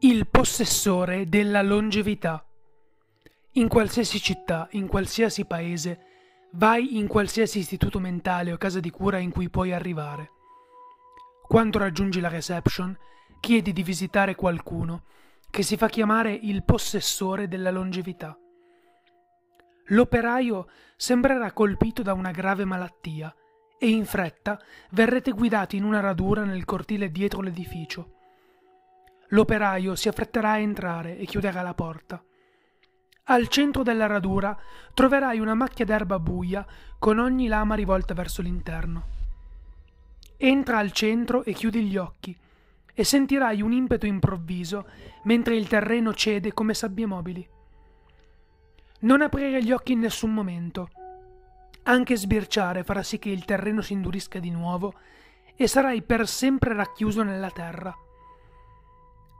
Il possessore della longevità. In qualsiasi città, in qualsiasi paese, vai in qualsiasi istituto mentale o casa di cura in cui puoi arrivare. Quando raggiungi la reception, chiedi di visitare qualcuno che si fa chiamare il possessore della longevità. L'operaio sembrerà colpito da una grave malattia e in fretta verrete guidati in una radura nel cortile dietro l'edificio. L'operaio si affretterà a entrare e chiuderà la porta. Al centro della radura troverai una macchia d'erba buia con ogni lama rivolta verso l'interno. Entra al centro e chiudi gli occhi e sentirai un impeto improvviso mentre il terreno cede come sabbie mobili. Non aprire gli occhi in nessun momento. Anche sbirciare farà sì che il terreno si indurisca di nuovo e sarai per sempre racchiuso nella terra.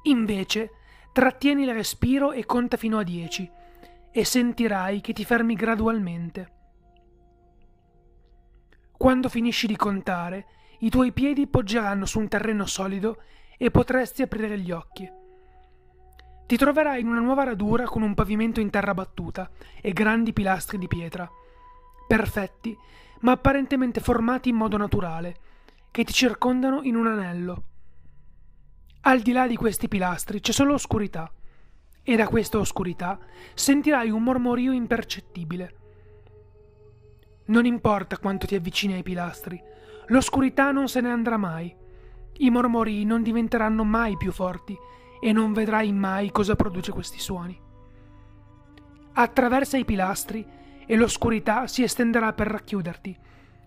Invece, trattieni il respiro e conta fino a dieci e sentirai che ti fermi gradualmente. Quando finisci di contare, i tuoi piedi poggeranno su un terreno solido e potresti aprire gli occhi. Ti troverai in una nuova radura con un pavimento in terra battuta e grandi pilastri di pietra, perfetti, ma apparentemente formati in modo naturale, che ti circondano in un anello. Al di là di questi pilastri c'è solo oscurità, e da questa oscurità sentirai un mormorio impercettibile. Non importa quanto ti avvicini ai pilastri, l'oscurità non se ne andrà mai. I mormorii non diventeranno mai più forti e non vedrai mai cosa produce questi suoni. Attraversa i pilastri e l'oscurità si estenderà per racchiuderti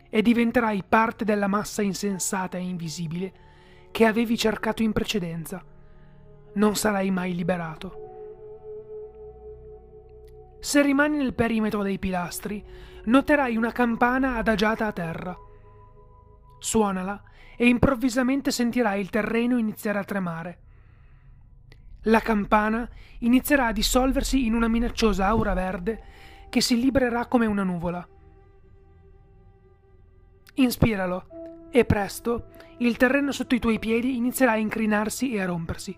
e diventerai parte della massa insensata e invisibile che avevi cercato in precedenza. Non sarai mai liberato. Se rimani nel perimetro dei pilastri, noterai una campana adagiata a terra. Suonala e improvvisamente sentirai il terreno iniziare a tremare. La campana inizierà a dissolversi in una minacciosa aura verde che si libererà come una nuvola. Inspiralo e presto il terreno sotto i tuoi piedi inizierà a incrinarsi e a rompersi.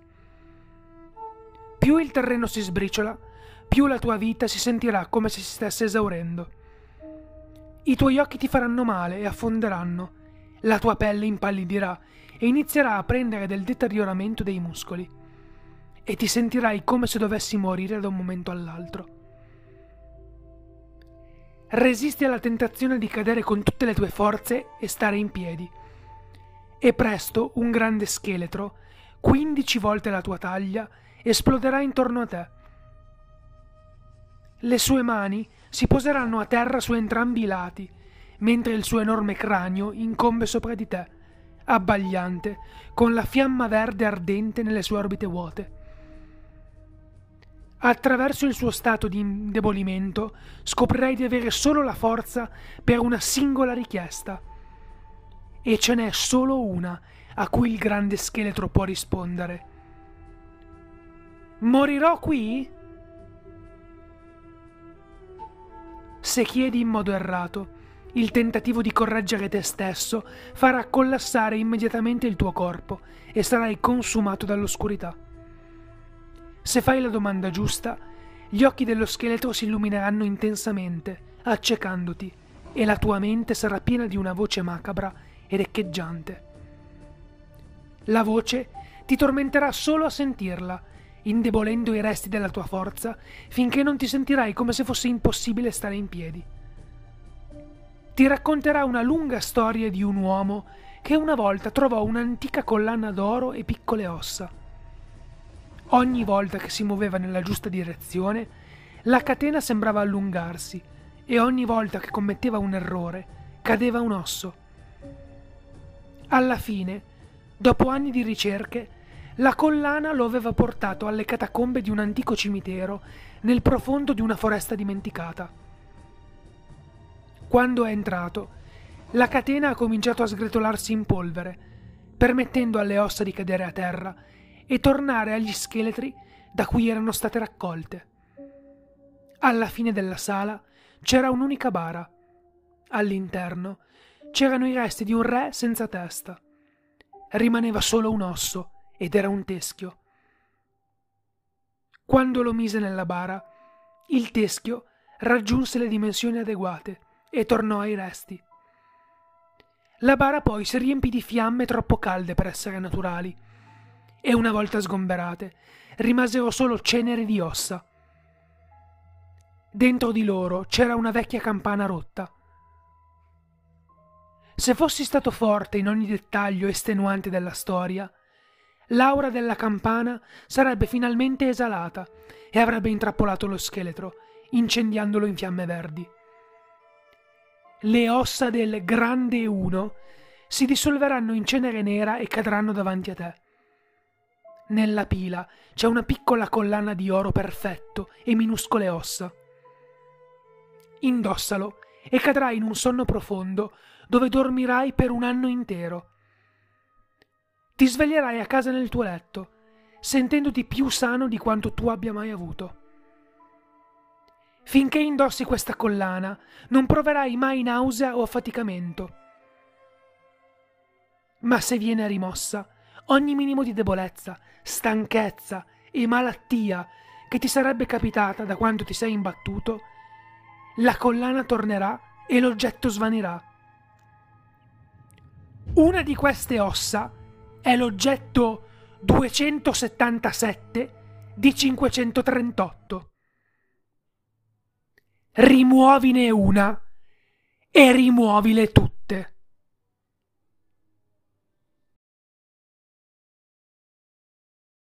Più il terreno si sbriciola, più la tua vita si sentirà come se si stesse esaurendo. I tuoi occhi ti faranno male e affonderanno, la tua pelle impallidirà e inizierà a prendere del deterioramento dei muscoli. E ti sentirai come se dovessi morire da un momento all'altro. Resisti alla tentazione di cadere con tutte le tue forze e stare in piedi e presto un grande scheletro, quindici volte la tua taglia, esploderà intorno a te. Le sue mani si poseranno a terra su entrambi i lati, mentre il suo enorme cranio incombe sopra di te, abbagliante, con la fiamma verde ardente nelle sue orbite vuote. Attraverso il suo stato di indebolimento scoprirai di avere solo la forza per una singola richiesta e ce n'è solo una a cui il grande scheletro può rispondere. Morirò qui? Se chiedi in modo errato, il tentativo di correggere te stesso farà collassare immediatamente il tuo corpo e sarai consumato dall'oscurità. Se fai la domanda giusta, gli occhi dello scheletro si illumineranno intensamente, accecandoti, e la tua mente sarà piena di una voce macabra ed echeggiante. La voce ti tormenterà solo a sentirla, indebolendo i resti della tua forza finché non ti sentirai come se fosse impossibile stare in piedi. Ti racconterà una lunga storia di un uomo che una volta trovò un'antica collana d'oro e piccole ossa. Ogni volta che si muoveva nella giusta direzione, la catena sembrava allungarsi e ogni volta che commetteva un errore, cadeva un osso. Alla fine, dopo anni di ricerche, la collana lo aveva portato alle catacombe di un antico cimitero nel profondo di una foresta dimenticata. Quando è entrato, la catena ha cominciato a sgretolarsi in polvere, permettendo alle ossa di cadere a terra e tornare agli scheletri da cui erano state raccolte. Alla fine della sala c'era un'unica bara. All'interno c'erano i resti di un re senza testa. Rimaneva solo un osso ed era un teschio. Quando lo mise nella bara, il teschio raggiunse le dimensioni adeguate e tornò ai resti. La bara poi si riempì di fiamme troppo calde per essere naturali, e una volta sgomberate rimasero solo ceneri di ossa. Dentro di loro c'era una vecchia campana rotta. Se fossi stato forte in ogni dettaglio estenuante della storia, l'aura della campana sarebbe finalmente esalata e avrebbe intrappolato lo scheletro, incendiandolo in fiamme verdi le ossa del grande uno si dissolveranno in cenere nera e cadranno davanti a te. Nella pila c'è una piccola collana di oro perfetto e minuscole ossa. Indossalo e cadrai in un sonno profondo dove dormirai per un anno intero. Ti sveglierai a casa nel tuo letto, sentendoti più sano di quanto tu abbia mai avuto. Finché indossi questa collana, non proverai mai nausea o affaticamento. Ma se viene rimossa, ogni minimo di debolezza, stanchezza e malattia che ti sarebbe capitata da quando ti sei imbattuto, la collana tornerà e l'oggetto svanirà. Una di queste ossa è l'oggetto 277 di 538 rimuovine una e rimuovile tutte.